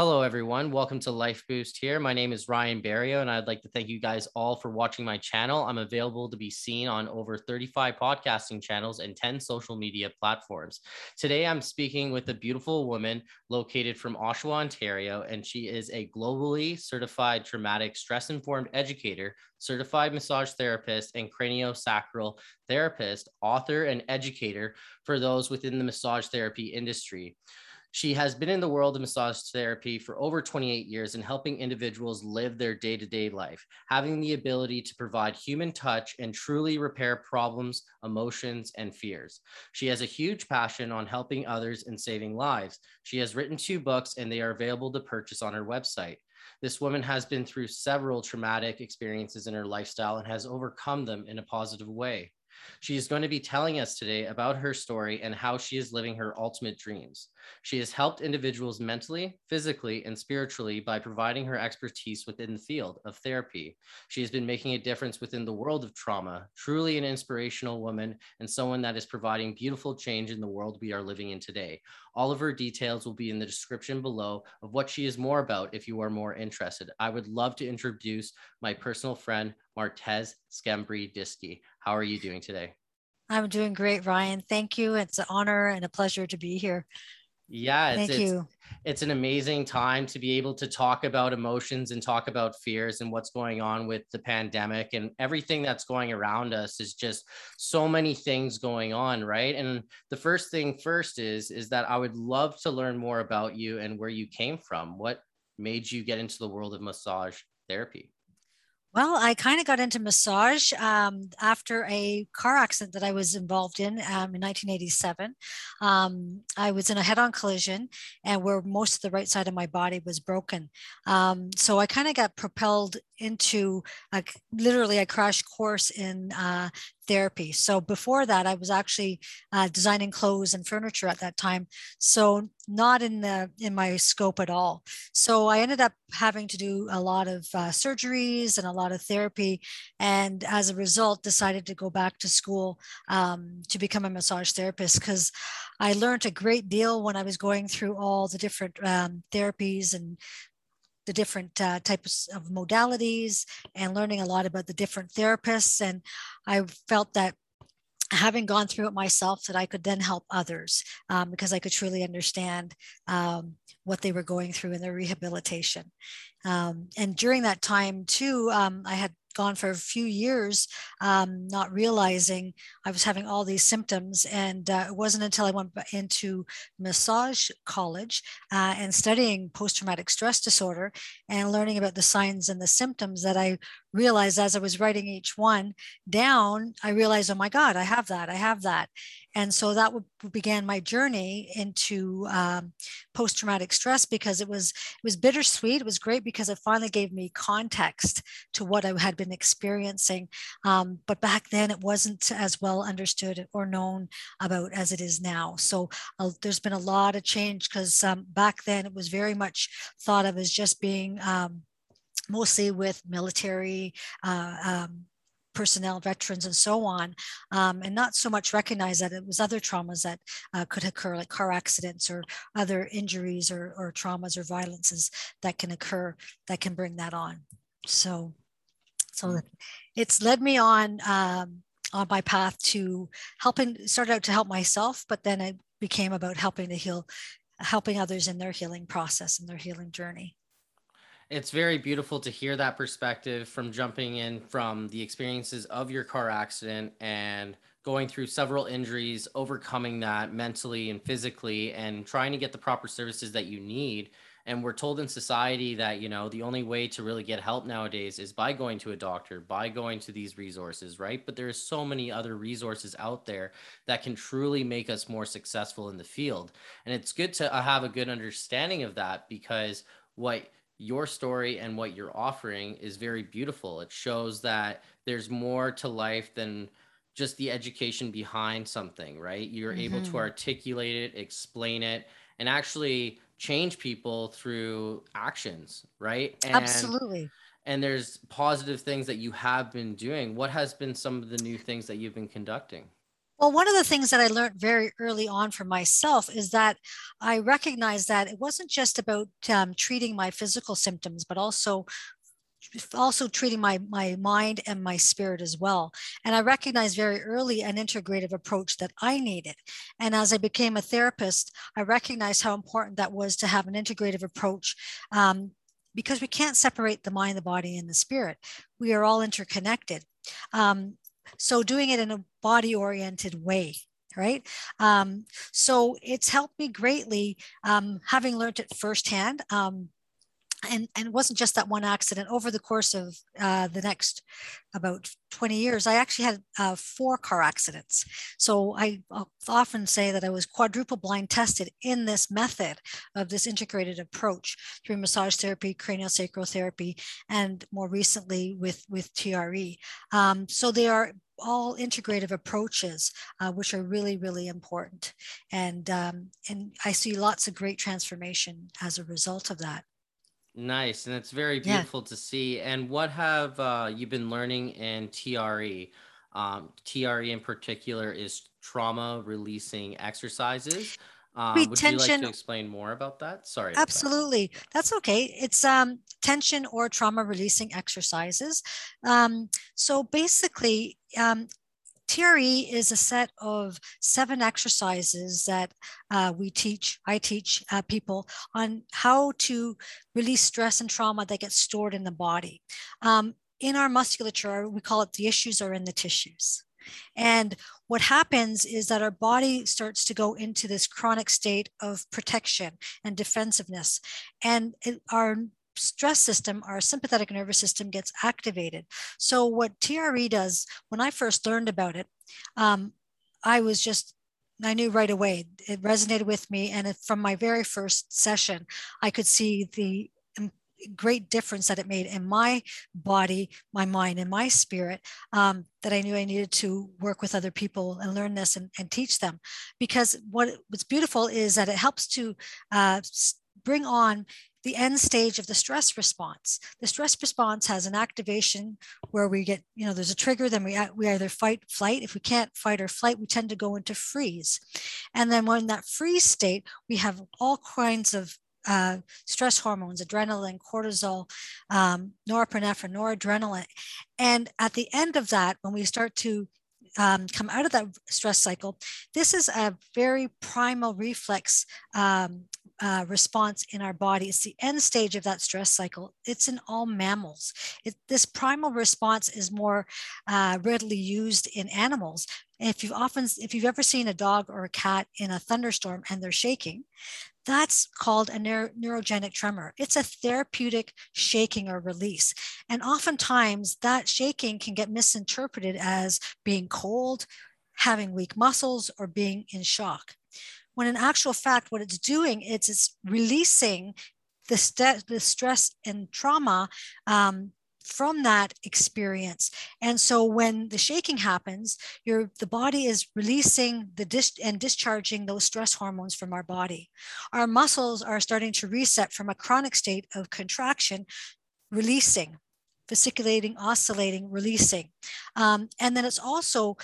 Hello, everyone. Welcome to Life Boost here. My name is Ryan Barrio, and I'd like to thank you guys all for watching my channel. I'm available to be seen on over 35 podcasting channels and 10 social media platforms. Today, I'm speaking with a beautiful woman located from Oshawa, Ontario, and she is a globally certified traumatic stress informed educator, certified massage therapist, and craniosacral therapist, author, and educator for those within the massage therapy industry. She has been in the world of massage therapy for over 28 years and helping individuals live their day to day life, having the ability to provide human touch and truly repair problems, emotions, and fears. She has a huge passion on helping others and saving lives. She has written two books and they are available to purchase on her website. This woman has been through several traumatic experiences in her lifestyle and has overcome them in a positive way. She is going to be telling us today about her story and how she is living her ultimate dreams. She has helped individuals mentally, physically, and spiritually by providing her expertise within the field of therapy. She has been making a difference within the world of trauma, truly an inspirational woman and someone that is providing beautiful change in the world we are living in today. All of her details will be in the description below of what she is more about if you are more interested. I would love to introduce my personal friend, Martez Diskey. How are you doing today? I'm doing great, Ryan. Thank you. It's an honor and a pleasure to be here. Yeah, it's, Thank it's, you. It's an amazing time to be able to talk about emotions and talk about fears and what's going on with the pandemic and everything that's going around us is just so many things going on, right? And the first thing first is is that I would love to learn more about you and where you came from. What made you get into the world of massage therapy? Well, I kind of got into massage um, after a car accident that I was involved in um, in 1987. Um, I was in a head on collision and where most of the right side of my body was broken. Um, so I kind of got propelled into a, literally a crash course in uh, therapy. So before that, I was actually uh, designing clothes and furniture at that time. So not in the in my scope at all. So I ended up having to do a lot of uh, surgeries and a lot of therapy, and as a result, decided to go back to school um, to become a massage therapist because I learned a great deal when I was going through all the different um, therapies and the different uh, types of modalities and learning a lot about the different therapists. And I felt that having gone through it myself that i could then help others um, because i could truly understand um, what they were going through in their rehabilitation um, and during that time too um, i had gone for a few years, um, not realizing I was having all these symptoms. And uh, it wasn't until I went into massage college uh, and studying post traumatic stress disorder and learning about the signs and the symptoms that I realized as I was writing each one down, I realized, oh my God, I have that, I have that. And so that began my journey into um, post traumatic stress because it was it was bittersweet. It was great because it finally gave me context to what I had been experiencing. Um, but back then, it wasn't as well understood or known about as it is now. So uh, there's been a lot of change because um, back then it was very much thought of as just being um, mostly with military uh, um, personnel, veterans, and so on, um, and not so much recognize that it was other traumas that uh, could occur, like car accidents or other injuries or, or traumas or violences that can occur that can bring that on. So, so mm. it's led me on um, on my path to helping. Started out to help myself, but then it became about helping to heal, helping others in their healing process and their healing journey it's very beautiful to hear that perspective from jumping in from the experiences of your car accident and going through several injuries, overcoming that mentally and physically, and trying to get the proper services that you need. And we're told in society that, you know, the only way to really get help nowadays is by going to a doctor, by going to these resources, right? But there's so many other resources out there that can truly make us more successful in the field. And it's good to uh, have a good understanding of that because what your story and what you're offering is very beautiful. It shows that there's more to life than just the education behind something, right? You're mm-hmm. able to mm-hmm. articulate it, explain it, and actually change people through actions, right? And, Absolutely. And there's positive things that you have been doing. What has been some of the new things that you've been conducting? Well, one of the things that I learned very early on for myself is that I recognized that it wasn't just about um, treating my physical symptoms, but also also treating my my mind and my spirit as well. And i recognized very early an integrative approach that i needed. And as i became a therapist i recognized how important that was to have an integrative approach um, because we can't separate the mind the body and the spirit. We are all interconnected. Um, so doing it in a body oriented way right? Um, so it's helped me greatly um, having learned it firsthand um, and, and it wasn't just that one accident over the course of uh, the next about 20 years i actually had uh, four car accidents so i often say that i was quadruple blind tested in this method of this integrated approach through massage therapy craniosacral therapy and more recently with with tre um, so they are all integrative approaches, uh, which are really, really important. And, um, and I see lots of great transformation as a result of that. Nice, and it's very beautiful yeah. to see. And what have uh, you been learning in TRE? Um, TRE in particular is trauma releasing exercises. Um, would you like to explain more about that? Sorry. Absolutely. That. That's okay. It's um, tension or trauma releasing exercises. Um, so basically, um, TRE is a set of seven exercises that uh, we teach, I teach uh, people on how to release stress and trauma that gets stored in the body. Um, in our musculature, we call it the issues are in the tissues. And what happens is that our body starts to go into this chronic state of protection and defensiveness. And it, our stress system, our sympathetic nervous system gets activated. So, what TRE does, when I first learned about it, um, I was just I knew right away it resonated with me. And from my very first session, I could see the great difference that it made in my body, my mind, and my spirit um, that I knew I needed to work with other people and learn this and, and teach them. Because what what's beautiful is that it helps to uh, bring on the end stage of the stress response. The stress response has an activation where we get, you know, there's a trigger, then we, we either fight, flight. If we can't fight or flight, we tend to go into freeze. And then when that freeze state, we have all kinds of uh, stress hormones, adrenaline, cortisol, um, norepinephrine, noradrenaline. And at the end of that, when we start to um, come out of that stress cycle, this is a very primal reflex um, uh, response in our body. It's the end stage of that stress cycle. It's in all mammals. It, this primal response is more uh, readily used in animals. If you've often, if you've ever seen a dog or a cat in a thunderstorm and they're shaking, that's called a neuro- neurogenic tremor. It's a therapeutic shaking or release. And oftentimes that shaking can get misinterpreted as being cold, having weak muscles, or being in shock when in actual fact, what it's doing is it's releasing the, st- the stress and trauma um, from that experience. And so when the shaking happens, your the body is releasing the dis- and discharging those stress hormones from our body. Our muscles are starting to reset from a chronic state of contraction, releasing, fasciculating, oscillating, releasing. Um, and then it's also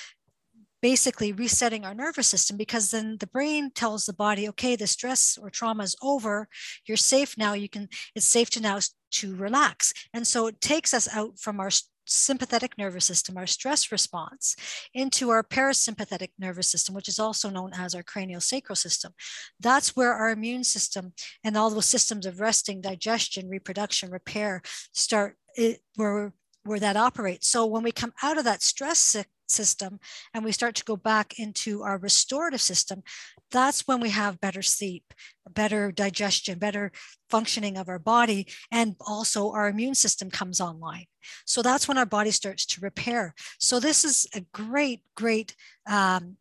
basically resetting our nervous system because then the brain tells the body okay the stress or trauma is over you're safe now you can it's safe to now to relax and so it takes us out from our sympathetic nervous system, our stress response, into our parasympathetic nervous system, which is also known as our craniosacral system. That's where our immune system and all those systems of resting, digestion, reproduction, repair start it, where where that operates. So when we come out of that stress system and we start to go back into our restorative system, that's when we have better sleep, better digestion, better functioning of our body, and also our immune system comes online. So that's when our body starts to repair. So this is a great, great um,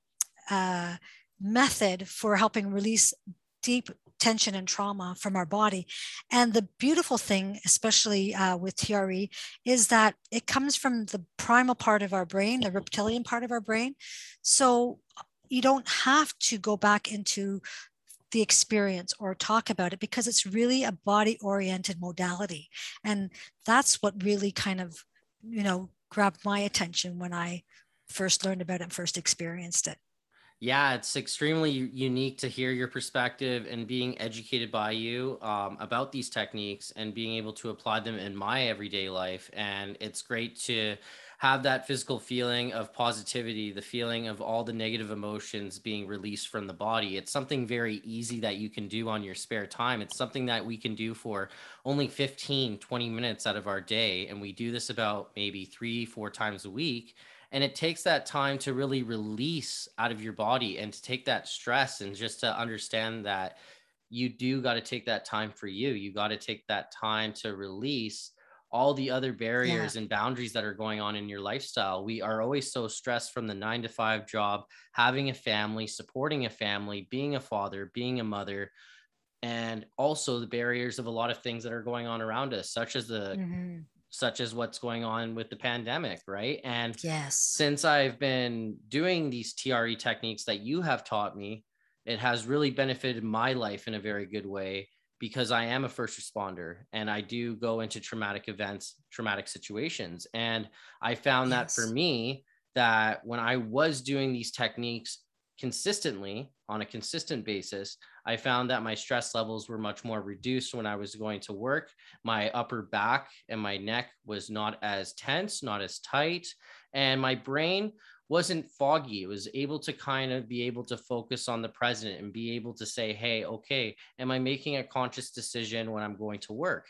uh, method for helping release deep tension and trauma from our body. And the beautiful thing, especially uh, with TRE, is that it comes from the primal part of our brain, the reptilian part of our brain. So you don't have to go back into the experience or talk about it because it's really a body oriented modality. And that's what really kind of, you know, grabbed my attention when I first learned about it and first experienced it. Yeah, it's extremely unique to hear your perspective and being educated by you um, about these techniques and being able to apply them in my everyday life. And it's great to have that physical feeling of positivity, the feeling of all the negative emotions being released from the body. It's something very easy that you can do on your spare time. It's something that we can do for only 15, 20 minutes out of our day. And we do this about maybe three, four times a week and it takes that time to really release out of your body and to take that stress and just to understand that you do got to take that time for you. You got to take that time to release all the other barriers yeah. and boundaries that are going on in your lifestyle. We are always so stressed from the 9 to 5 job having a family supporting a family being a father being a mother and also the barriers of a lot of things that are going on around us such as the mm-hmm such as what's going on with the pandemic, right? And yes, since I've been doing these TRE techniques that you have taught me, it has really benefited my life in a very good way because I am a first responder and I do go into traumatic events, traumatic situations. And I found yes. that for me, that when I was doing these techniques consistently on a consistent basis, I found that my stress levels were much more reduced when I was going to work. My upper back and my neck was not as tense, not as tight, and my brain wasn't foggy. It was able to kind of be able to focus on the present and be able to say, hey, okay, am I making a conscious decision when I'm going to work?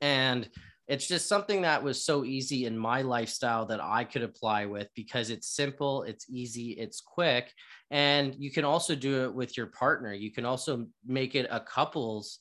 And it's just something that was so easy in my lifestyle that I could apply with because it's simple, it's easy, it's quick. And you can also do it with your partner. You can also make it a couples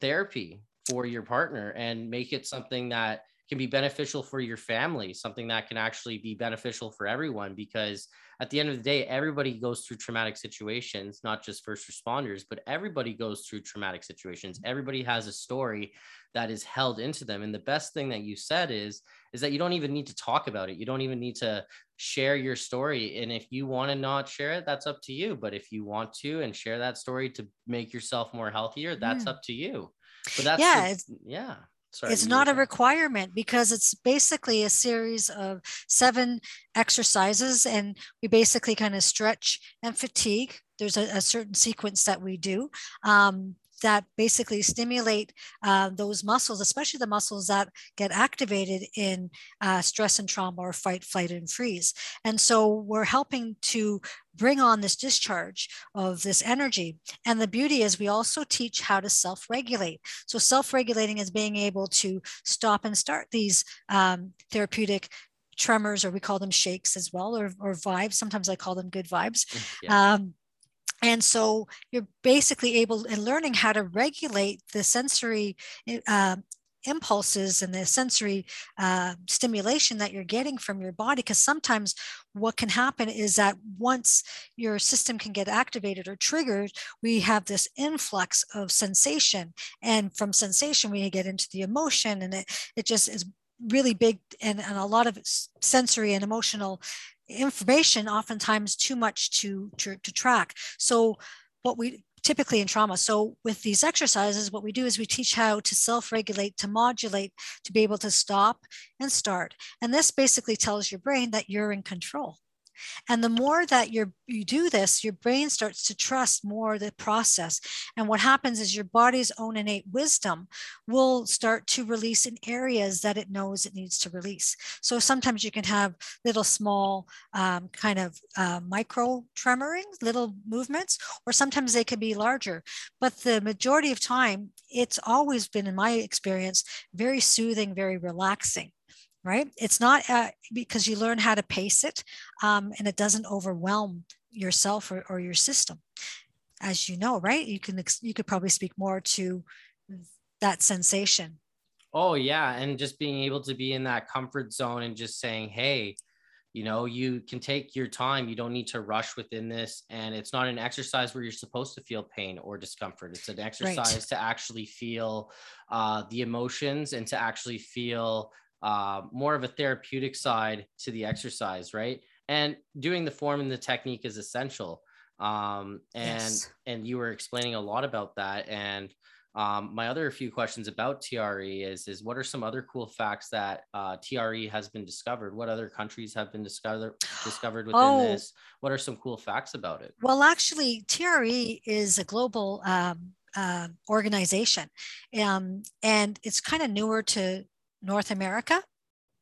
therapy for your partner and make it something that can be beneficial for your family, something that can actually be beneficial for everyone. Because at the end of the day, everybody goes through traumatic situations, not just first responders, but everybody goes through traumatic situations. Everybody has a story that is held into them. And the best thing that you said is, is that you don't even need to talk about it. You don't even need to share your story. And if you want to not share it, that's up to you. But if you want to and share that story to make yourself more healthier, that's mm. up to you. But that's yeah, the, yeah. Sorry, it's not a requirement because it's basically a series of seven exercises and we basically kind of stretch and fatigue. There's a, a certain sequence that we do. Um, that basically stimulate uh, those muscles, especially the muscles that get activated in uh, stress and trauma or fight, flight, and freeze. And so we're helping to bring on this discharge of this energy. And the beauty is we also teach how to self-regulate. So self-regulating is being able to stop and start these um, therapeutic tremors, or we call them shakes as well, or, or vibes. Sometimes I call them good vibes. Yeah. Um, and so you're basically able in learning how to regulate the sensory uh, impulses and the sensory uh, stimulation that you're getting from your body because sometimes what can happen is that once your system can get activated or triggered we have this influx of sensation. And from sensation we get into the emotion and it, it just is really big and, and a lot of sensory and emotional information oftentimes too much to, to, to track. So what we typically in trauma. So with these exercises, what we do is we teach how to self-regulate, to modulate, to be able to stop and start. And this basically tells your brain that you're in control. And the more that you you do this, your brain starts to trust more the process. And what happens is your body's own innate wisdom will start to release in areas that it knows it needs to release. So sometimes you can have little small um, kind of uh, micro tremoring, little movements, or sometimes they can be larger. But the majority of time, it's always been, in my experience, very soothing, very relaxing right? It's not uh, because you learn how to pace it um, and it doesn't overwhelm yourself or, or your system. As you know, right? You can you could probably speak more to that sensation. Oh yeah, and just being able to be in that comfort zone and just saying, "Hey, you know, you can take your time. You don't need to rush within this. And it's not an exercise where you're supposed to feel pain or discomfort. It's an exercise right. to actually feel uh, the emotions and to actually feel uh, more of a therapeutic side to the exercise, right? And doing the form and the technique is essential. Um, and yes. and you were explaining a lot about that, and Um, my other few questions about TRE is is what are some other cool facts that uh, TRE has been discovered? What other countries have been discovered discovered within oh, this? What are some cool facts about it? Well, actually, TRE is a global um, uh, organization, um, and it's kind of newer to North America,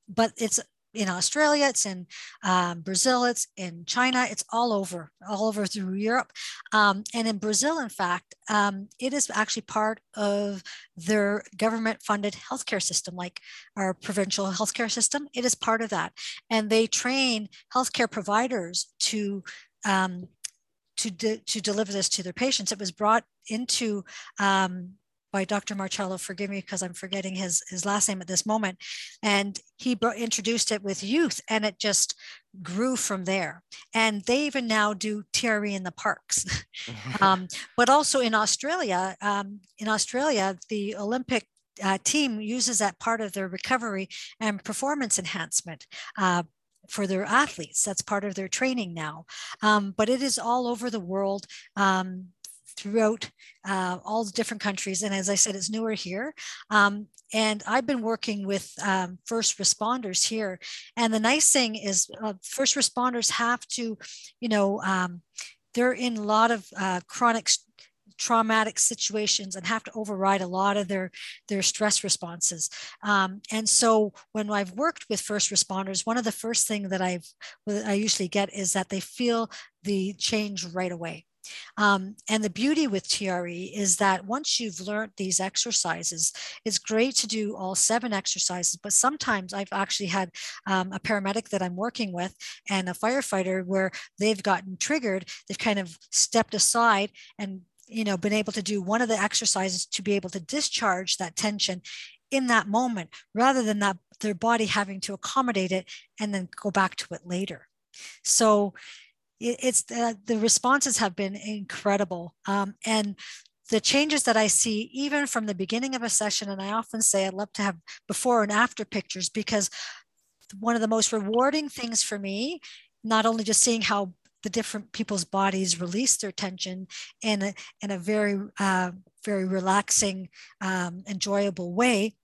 but it's in Australia, it's in um, Brazil, it's in China, it's all over, all over through Europe. Um, and in Brazil, in fact, um, it is actually part of their government funded healthcare system, like our provincial healthcare system. It is part of that. And they train healthcare providers to um, to, de- to deliver this to their patients. It was brought into um, by Dr. Marcello, forgive me because I'm forgetting his, his last name at this moment. And he brought, introduced it with youth and it just grew from there. And they even now do TRE in the parks. um, but also in Australia, um, in Australia, the Olympic uh, team uses that part of their recovery and performance enhancement. Uh, for their athletes. That's part of their training now. Um, but it is all over the world. Um, throughout uh, all the different countries. And as I said, it's newer here. Um, and I've been working with um, first responders here. And the nice thing is, uh, first responders have to, you know, um, they're in a lot of uh, chronic traumatic situations and have to override a lot of their their stress responses um, and so when i've worked with first responders one of the first thing that i've i usually get is that they feel the change right away um, and the beauty with TRE is that once you've learned these exercises, it's great to do all seven exercises. But sometimes I've actually had um, a paramedic that I'm working with and a firefighter where they've gotten triggered, they've kind of stepped aside and you know been able to do one of the exercises to be able to discharge that tension in that moment rather than that their body having to accommodate it and then go back to it later so it's the, the responses have been incredible. Um, and the changes that I see, even from the beginning of a session, and I often say I'd love to have before and after pictures because one of the most rewarding things for me, not only just seeing how the different people's bodies release their tension in a, in a very, uh, very relaxing, um, enjoyable way,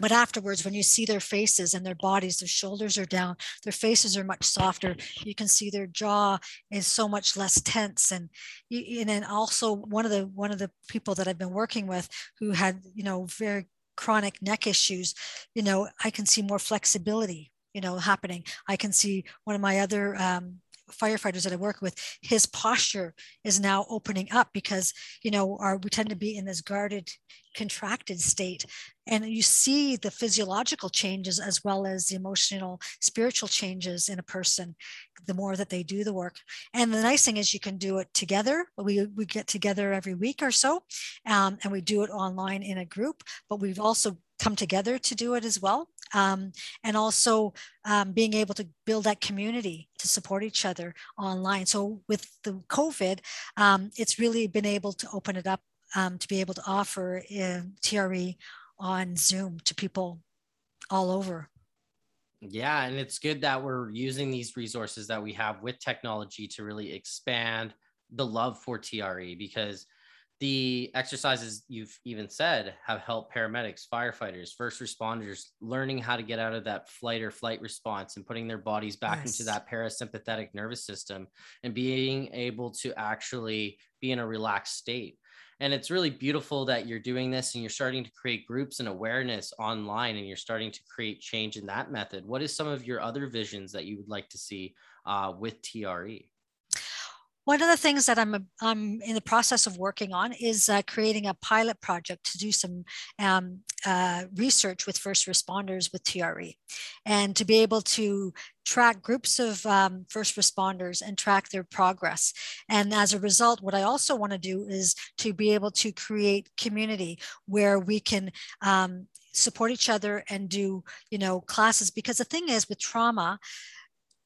but afterwards when you see their faces and their bodies their shoulders are down their faces are much softer. You can see their jaw is so much less tense. And and then also one of the one of the people that i've been working with who had you know very chronic neck issues you know i can see more flexibility you know happening. I can see one of my other um, firefighters that I work with, his posture is now opening up because, you know, our, we tend to be in this guarded, contracted state. And you see the physiological changes as well as the emotional, spiritual changes in a person the more that they do the work. And the nice thing is you can do it together. We, we get together every week or so um, and we do it online in a group, but we've also come together to do it as well. Um, and also um, being able to build that community to support each other online. So with the COVID, um, it's really been able to open it up um, to be able to offer uh, TRE on Zoom to people all over. Yeah, and it's good that we're using these resources that we have with technology to really expand the love for TRE because the exercises you've even said have helped paramedics, firefighters, first responders learning how to get out of that flight or flight response and putting their bodies back yes. into that parasympathetic nervous system and being able to actually be in a relaxed state. And it's really beautiful that you're doing this and you're starting to create groups and awareness online and you're starting to create change in that method. What is some of your other visions that you would like to see uh, with TRE? One of the things that I'm, I'm in the process of working on is uh, creating a pilot project to do some um, uh, research with first responders with TRE and to be able to track groups of um, first responders and track their progress. And as a result, what I also want to do is to be able to create community where we can um, support each other and do, you know, classes. Because the thing is with trauma,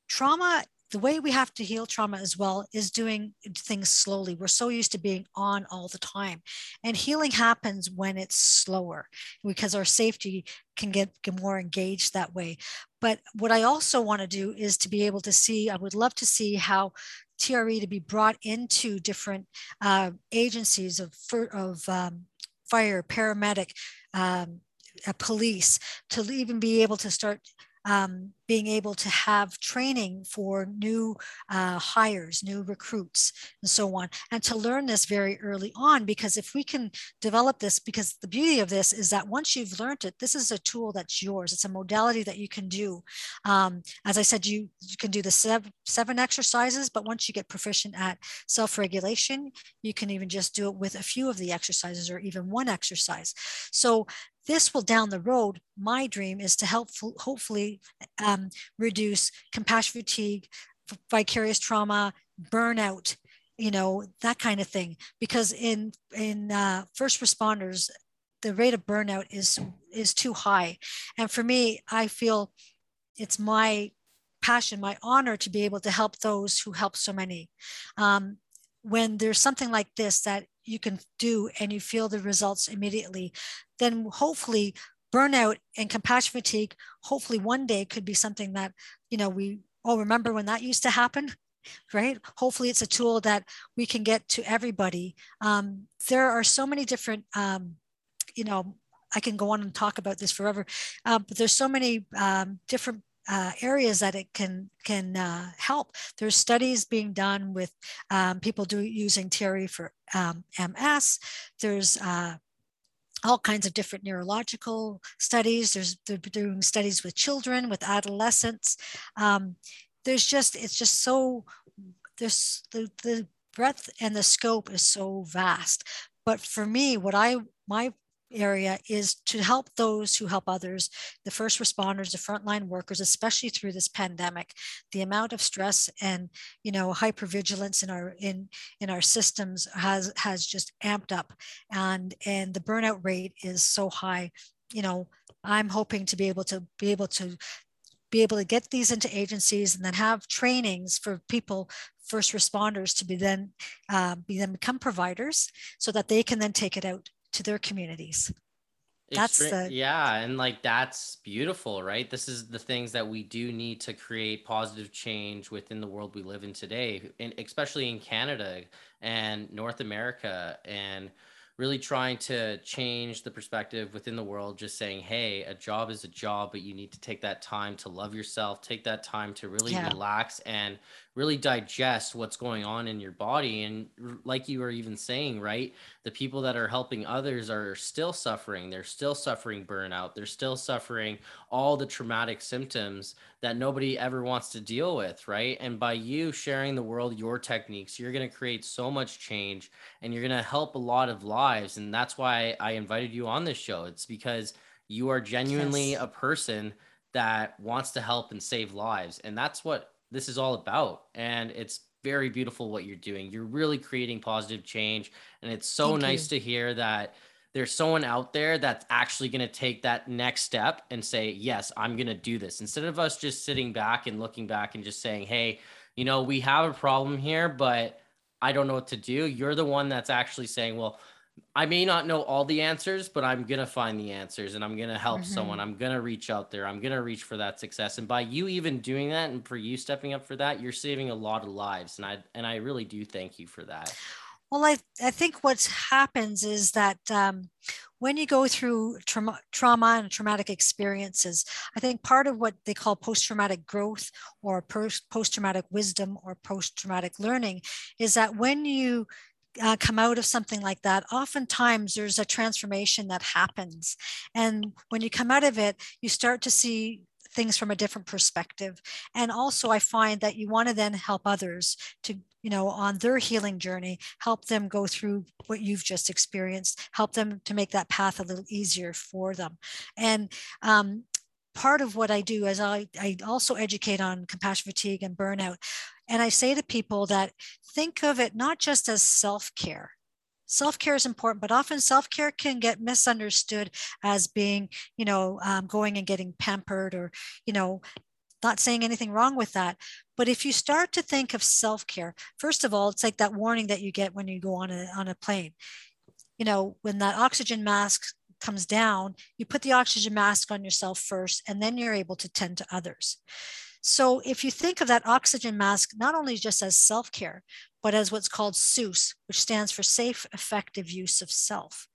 trauma the way we have to heal trauma as well is doing things slowly. We're so used to being on all the time. And healing happens when it's slower because our safety can get, get more engaged that way. But what I also want to do is to be able to see, I would love to see how TRE to be brought into different uh, agencies of, of um, fire, paramedic, um, police, to even be able to start um, being able to have training for new uh, hires, new recruits, and so on, and to learn this very early on. Because if we can develop this, because the beauty of this is that once you've learned it, this is a tool that's yours. It's a modality that you can do. Um, as I said, you, you can do the seven, seven exercises, but once you get proficient at self regulation, you can even just do it with a few of the exercises or even one exercise. So this will down the road, my dream is to help hopefully um, reduce compassion fatigue, vicarious trauma, burnout, you know, that kind of thing. Because in, in uh, first responders, the rate of burnout is, is too high. And for me, I feel it's my passion, my honor to be able to help those who help so many. Um, when there's something like this that you can do and you feel the results immediately, then hopefully burnout and compassion fatigue, hopefully one day could be something that, you know, we all remember when that used to happen, right? Hopefully it's a tool that we can get to everybody. Um, there are so many different, um, you know, I can go on and talk about this forever, uh, but there's so many um, different uh, areas that it can can uh, help. There's studies being done with um, people do using TRE for um, MS. There's uh, all kinds of different neurological studies. There's they're doing studies with children, with adolescents. Um, there's just it's just so there's the the breadth and the scope is so vast. But for me, what I my area is to help those who help others, the first responders, the frontline workers, especially through this pandemic. The amount of stress and you know hypervigilance in our in in our systems has has just amped up, and and the burnout rate is so high. You know, I'm hoping to be able to be able to be able to get these into agencies and then have trainings for people first responders to be then uh, be then become providers so that they can then take it out to their communities that's the yeah and like that's beautiful right this is the things that we do need to create positive change within the world we live in today and especially in canada and north america and really trying to change the perspective within the world just saying hey a job is a job but you need to take that time to love yourself take that time to really yeah. relax and really digest what's going on in your body. And like you were even saying right the people that are helping others are still suffering. They're still suffering burnout. They're still suffering all the traumatic symptoms that nobody ever wants to deal with right? And by you sharing the world your techniques you're going to create so much change and you're going to help a lot of lives. And that's why I invited you on this show. It's because you are genuinely yes. a person that wants to help and save lives. And that's what this is all about. And it's very beautiful what you're doing. You're really creating positive change. And it's so Thank nice you. to hear that there's someone out there that's actually going to take that next step and say, Yes, I'm going to do this. Instead of us just sitting back and looking back and just saying, Hey, you know, we have a problem here, but I don't know what to do. You're the one that's actually saying, Well, I may not know all the answers, but I'm going to find the answers and I'm going to help mm-hmm. someone. I'm going to reach out there. I'm going to reach for that success. And by you even doing that and for you stepping up for that, you're saving a lot of lives. And I and I really do thank you for that. Well, I, I think what happens is that um, when you go through trauma, trauma and traumatic experiences, I think part of what they call post traumatic growth or post traumatic wisdom or post traumatic learning is that when you uh, come out of something like that, oftentimes there's a transformation that happens. And when you come out of it, you start to see things from a different perspective. And also, I find that you want to then help others to, you know, on their healing journey, help them go through what you've just experienced, help them to make that path a little easier for them. And um, part of what I do is I, I also educate on compassion fatigue and burnout. And I say to people that think of it not just as self care. Self care is important, but often self care can get misunderstood as being, you know, um, going and getting pampered or, you know, not saying anything wrong with that. But if you start to think of self care, first of all, it's like that warning that you get when you go on a, on a plane. You know, when that oxygen mask comes down, you put the oxygen mask on yourself first, and then you're able to tend to others. So if you think of that oxygen mask not only just as self-care, but as what's called SEUS, which stands for safe, effective use of self.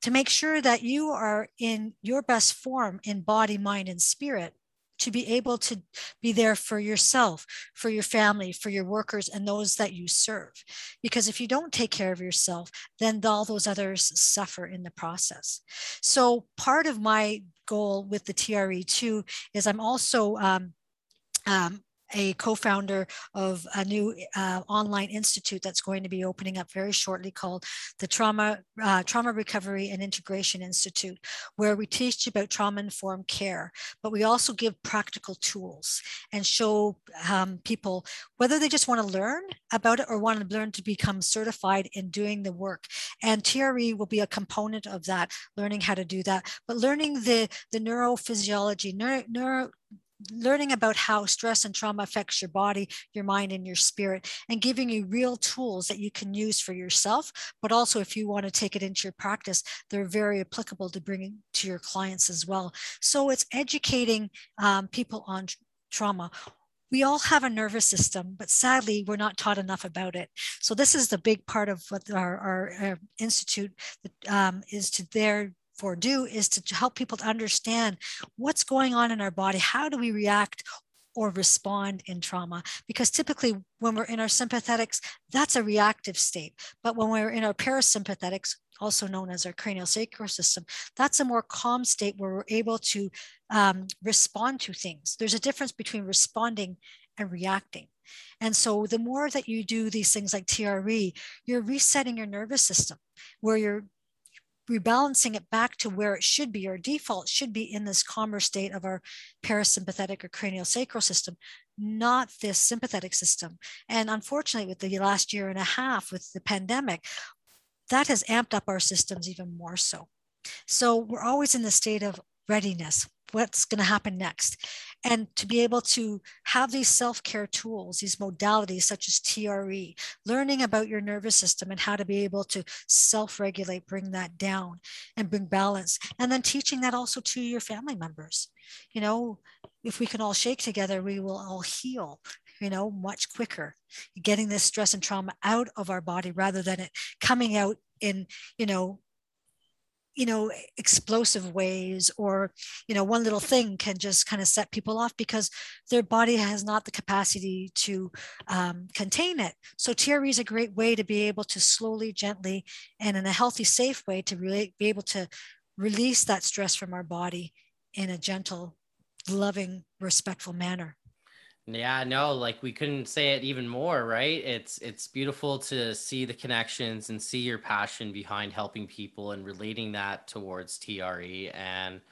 to make sure that you are in your best form in body, mind, and spirit to be able to be there for yourself, for your family, for your workers, and those that you serve. Because if you don't take care of yourself, then all those others suffer in the process. So, part of my goal with the TRE too is I'm also um, um, a co-founder of a new uh, online institute that's going to be opening up very shortly called the Trauma uh, Trauma Recovery and Integration Institute, where we teach about trauma-informed care, but we also give practical tools and show um, people whether they just want to learn about it or want to learn to become certified in doing the work. And TRE will be a component of that, learning how to do that, but learning the the neurophysiology, neuro, neuro learning about how stress and trauma affects your body, your mind, and your spirit, and giving you real tools that you can use for yourself. But also, if you want to take it into your practice, they're very applicable to bringing to your clients as well. So it's educating um, people on trauma we all have a nervous system, but sadly, we're not taught enough about it. So this is the big part of what our, our, our institute um, is to there for do is to help people to understand what's going on in our body. How do we react or respond in trauma? Because typically, when we're in our sympathetics, that's a reactive state. But when we're in our parasympathetics, also known as our cranial sacral system, that's a more calm state where we're able to um, respond to things. There's a difference between responding and reacting. And so the more that you do these things like TRE, you're resetting your nervous system where you're rebalancing it back to where it should be. Our default should be in this calmer state of our parasympathetic or cranial sacral system, not this sympathetic system. And unfortunately, with the last year and a half with the pandemic, that has amped up our systems even more so. So we're always in the state of readiness what's going to happen next. And to be able to have these self-care tools these modalities such as tre learning about your nervous system and how to be able to self-regulate bring that down and bring balance. And then teaching that also to your family members. You know if we can all shake together we will all heal you know much quicker. Getting this stress and trauma out of our body rather than it coming out in you know you know explosive ways or you know one little thing can just kind of set people off because their body has not the capacity to um, contain it. So TRE is a great way to be able to slowly gently and in a healthy safe way to really be able to release that stress from our body in a gentle loving respectful manner yeah, no, like we couldn't say it even more, right? It's it's beautiful to see the connections and see your passion behind helping people and relating that towards TRE and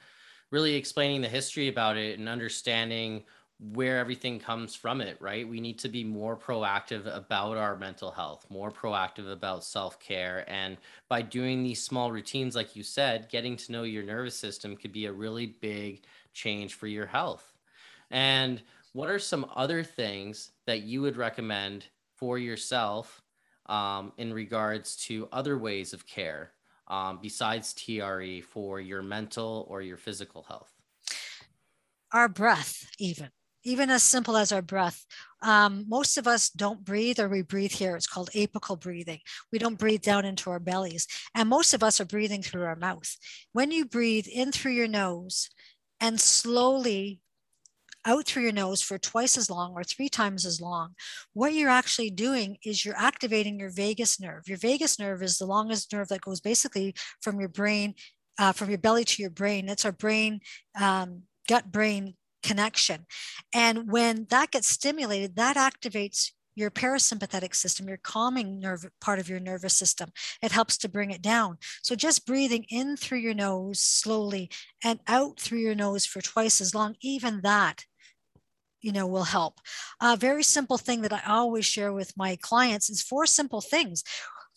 really explaining the history about it and understanding where everything comes from it, right? We need to be more proactive about our mental health, more proactive about self-care and by doing these small routines like you said, getting to know your nervous system could be a really big change for your health. And what are some other things that you would recommend for yourself um, in regards to other ways of care um, besides TRE for your mental or your physical health? Our breath, even even as simple as our breath. Um, most of us don't breathe or we breathe here. It's called apical breathing. We don't breathe down into our bellies. And most of us are breathing through our mouth. When you breathe in through your nose and slowly out through your nose for twice as long or three times as long, what you're actually doing is you're activating your vagus nerve. Your vagus nerve is the longest nerve that goes basically from your brain, uh, from your belly to your brain. It's our brain, um, gut brain connection. And when that gets stimulated, that activates your parasympathetic system, your calming nerve part of your nervous system. It helps to bring it down. So just breathing in through your nose slowly and out through your nose for twice as long, even that you know will help. A very simple thing that i always share with my clients is four simple things.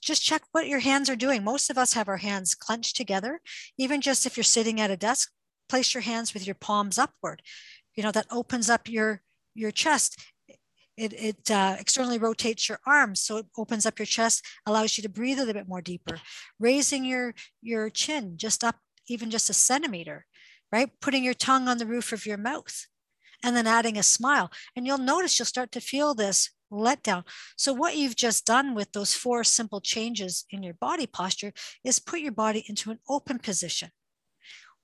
Just check what your hands are doing. Most of us have our hands clenched together. Even just if you're sitting at a desk place your hands with your palms upward. You know that opens up your your chest. It, it uh, externally rotates your arms so it opens up your chest allows you to breathe a little bit more deeper. Raising your your chin just up even just a centimeter right? Putting your tongue on the roof of your mouth and then adding a smile. And you'll notice you'll start to feel this letdown. So, what you've just done with those four simple changes in your body posture is put your body into an open position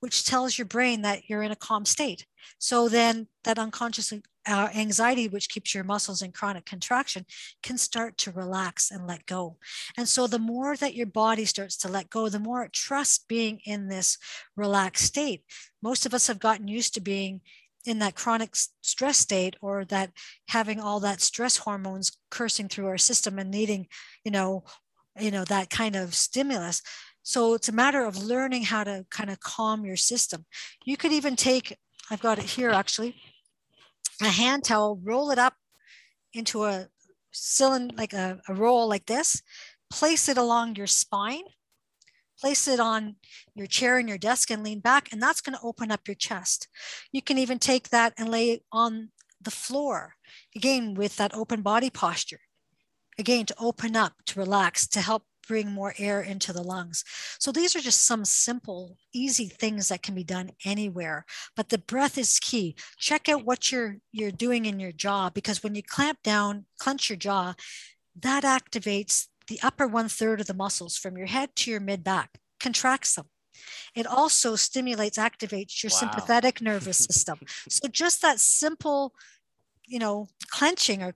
which tells your brain that you're in a calm state. So then that unconscious uh, anxiety, which keeps your muscles in chronic contraction, can start to relax and let go. And so the more that your body starts to let go, the more it trusts being in this relaxed state. Most of us have gotten used to being in that chronic stress state or that having all that stress hormones coursing through our system and needing, you know, you know, that kind of stimulus so it's a matter of learning how to kind of calm your system. You could even take, I've got it here actually, a hand towel, roll it up into a cylinder, like a, a roll like this, place it along your spine, place it on your chair and your desk and lean back, and that's going to open up your chest. You can even take that and lay it on the floor, again, with that open body posture. Again, to open up, to relax, to help bring more air into the lungs. So these are just some simple, easy things that can be done anywhere. But the breath is key. Check out what you're you're doing in your jaw because when you clamp down, clench your jaw, that activates the upper one third of the muscles from your head to your mid back, contracts them. It also stimulates, activates your wow. sympathetic nervous system. so just that simple, you know, clenching or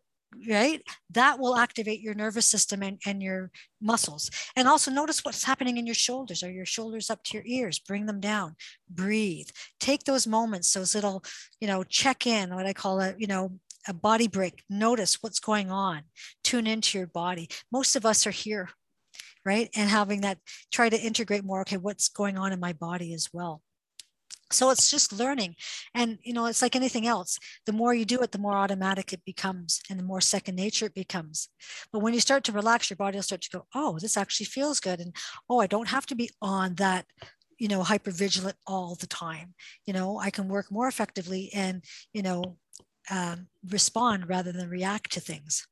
right that will activate your nervous system and, and your muscles and also notice what's happening in your shoulders are your shoulders up to your ears bring them down breathe take those moments those little you know check in what i call a you know a body break notice what's going on tune into your body. Most of us are here right and having that try to integrate more okay what's going on in my body as well. So it's just learning and you know it's like anything else. The more you do it the more automatic it becomes and the more second nature it becomes. But when you start to relax your body will start to go oh this actually feels good and oh i don't have to be on that you know hyper vigilant all the time. You know i can work more effectively and you know um, respond rather than react to things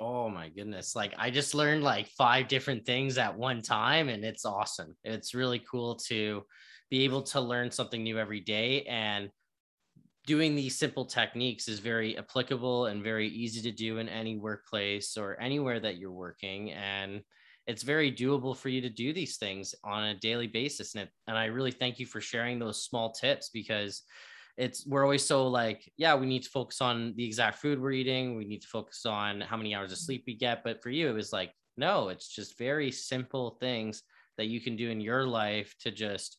Oh my goodness. Like I just learned like five different things at one time and it's awesome. It's really cool to be able to learn something new every day and doing these simple techniques is very applicable and very easy to do in any workplace or anywhere that you're working and it's very doable for you to do these things on a daily basis and, it, and i really thank you for sharing those small tips because it's we're always so like yeah we need to focus on the exact food we're eating we need to focus on how many hours of sleep we get but for you it was like no it's just very simple things that you can do in your life to just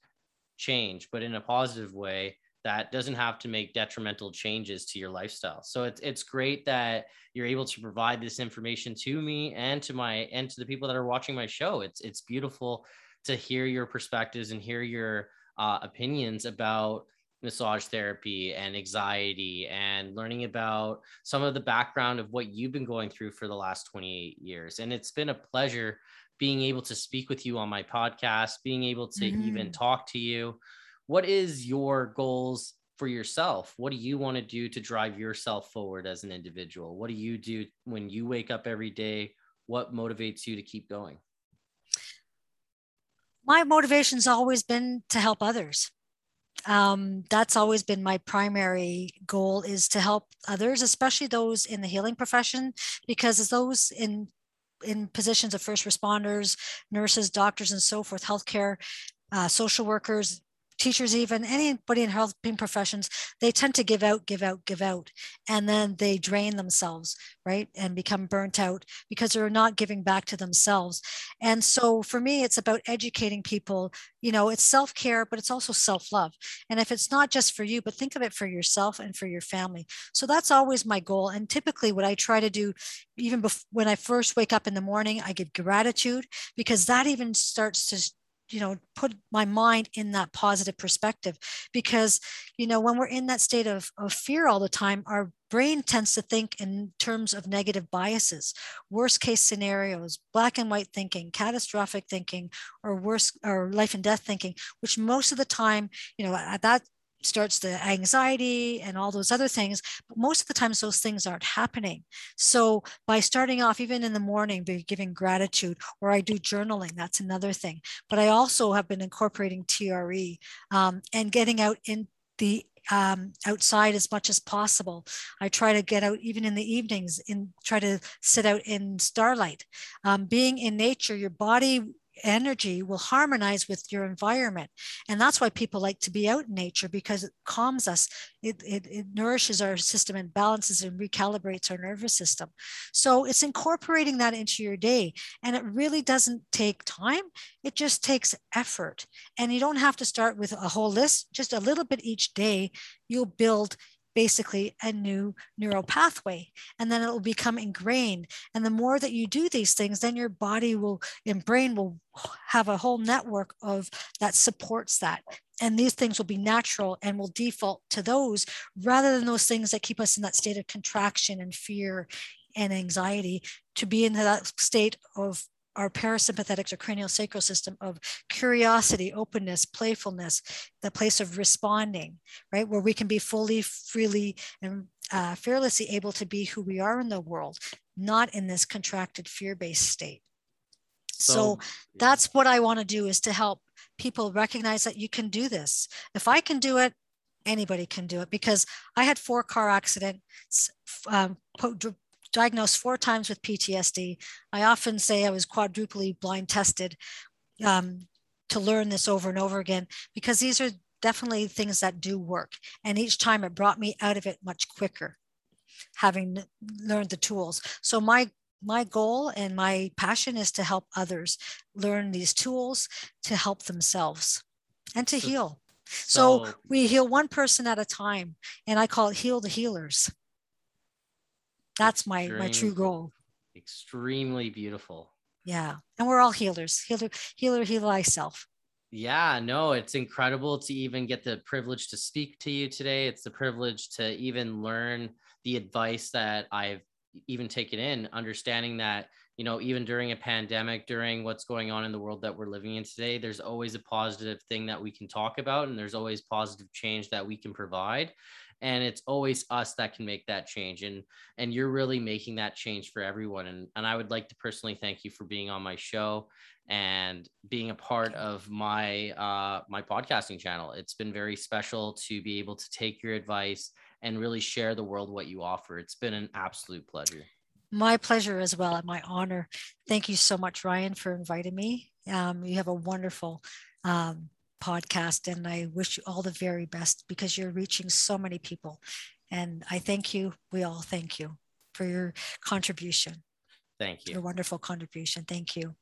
change, but in a positive way that doesn't have to make detrimental changes to your lifestyle. So it's it's great that you're able to provide this information to me and to my and to the people that are watching my show. It's it's beautiful to hear your perspectives and hear your uh, opinions about massage therapy and anxiety and learning about some of the background of what you've been going through for the last 28 years. And it's been a pleasure being able to speak with you on my podcast, being able to mm-hmm. even talk to you. What is your goals for yourself? What do you want to do to drive yourself forward as an individual? What do you do when you wake up every day? What motivates you to keep going? My motivation's always been to help others. Um, that's always been my primary goal is to help others, especially those in the healing profession, because as those in in positions of first responders, nurses, doctors, and so forth, healthcare, uh, social workers, teachers, even anybody in helping professions, they tend to give out, give out, give out, and then they drain themselves, right, and become burnt out because they're not giving back to themselves. And so for me, it's about educating people. You know, it's self care, but it's also self love. And if it's not just for you, but think of it for yourself and for your family. So that's always my goal. And typically, what I try to do, even before, when I first wake up in the morning, I give gratitude because that even starts to you know put my mind in that positive perspective because you know when we're in that state of, of fear all the time our brain tends to think in terms of negative biases worst case scenarios black and white thinking catastrophic thinking or worse or life and death thinking which most of the time you know at that starts the anxiety and all those other things but most of the times those things aren't happening so by starting off even in the morning by giving gratitude or i do journaling that's another thing but i also have been incorporating TRE um, and getting out in the um, outside as much as possible. I try to get out even in the evenings and try to sit out in starlight. Um, being in nature, your body energy will harmonize with your environment. And that's why people like to be out in nature because it calms us, it, it, it, nourishes our system and balances and recalibrates our nervous system. So it's incorporating that into your day. And it really doesn't take time, it just takes effort. And you don't have to start with a whole list, just a little bit each day. You'll build basically a new neural pathway and then it will become ingrained. And the more that you do these things then your body will and brain will have a whole network of that supports that. And these things will be natural and will default to those rather than those things that keep us in that state of contraction and fear and anxiety to be in that state of our parasympathetics or craniosacral system of curiosity, openness, playfulness, the place of responding, right? Where we can be fully, freely, and uh, fearlessly able to be who we are in the world, not in this contracted, fear based state. So, so that's what I want to do is to help people recognize that you can do this. If I can do it, anybody can do it because I had four car accidents, um, diagnosed four times with PTSD. I often say I was quadruply blind tested um, to learn this over and over again because these are definitely things that do work. And each time it brought me out of it much quicker, having learned the tools. So my my goal and my passion is to help others learn these tools to help themselves and to heal. So, so we heal one person at a time, and I call it heal the healers that's my my true goal. extremely beautiful. Yeah. And we're all healers. Healer healer heal thyself. Yeah no it's incredible to even get the privilege to speak to you today. It's the privilege to even learn the advice that i've even taken in understanding that you know even during a pandemic during what's going on in the world that we're living in today there's always a positive thing that we can talk about and there's always positive change that we can provide and it's always us that can make that change and and you're really making that change for everyone and and I would like to personally thank you for being on my show and being a part of my uh my podcasting channel. It's been very special to be able to take your advice and really share the world what you offer. It's been an absolute pleasure. My pleasure as well and my honor. Thank you so much ryan for inviting me. Um, you have a wonderful um, podcast. And I wish you all the very best because you're reaching so many people. And I thank you. We all thank you for your contribution. Thank you. Your wonderful contribution. Thank you.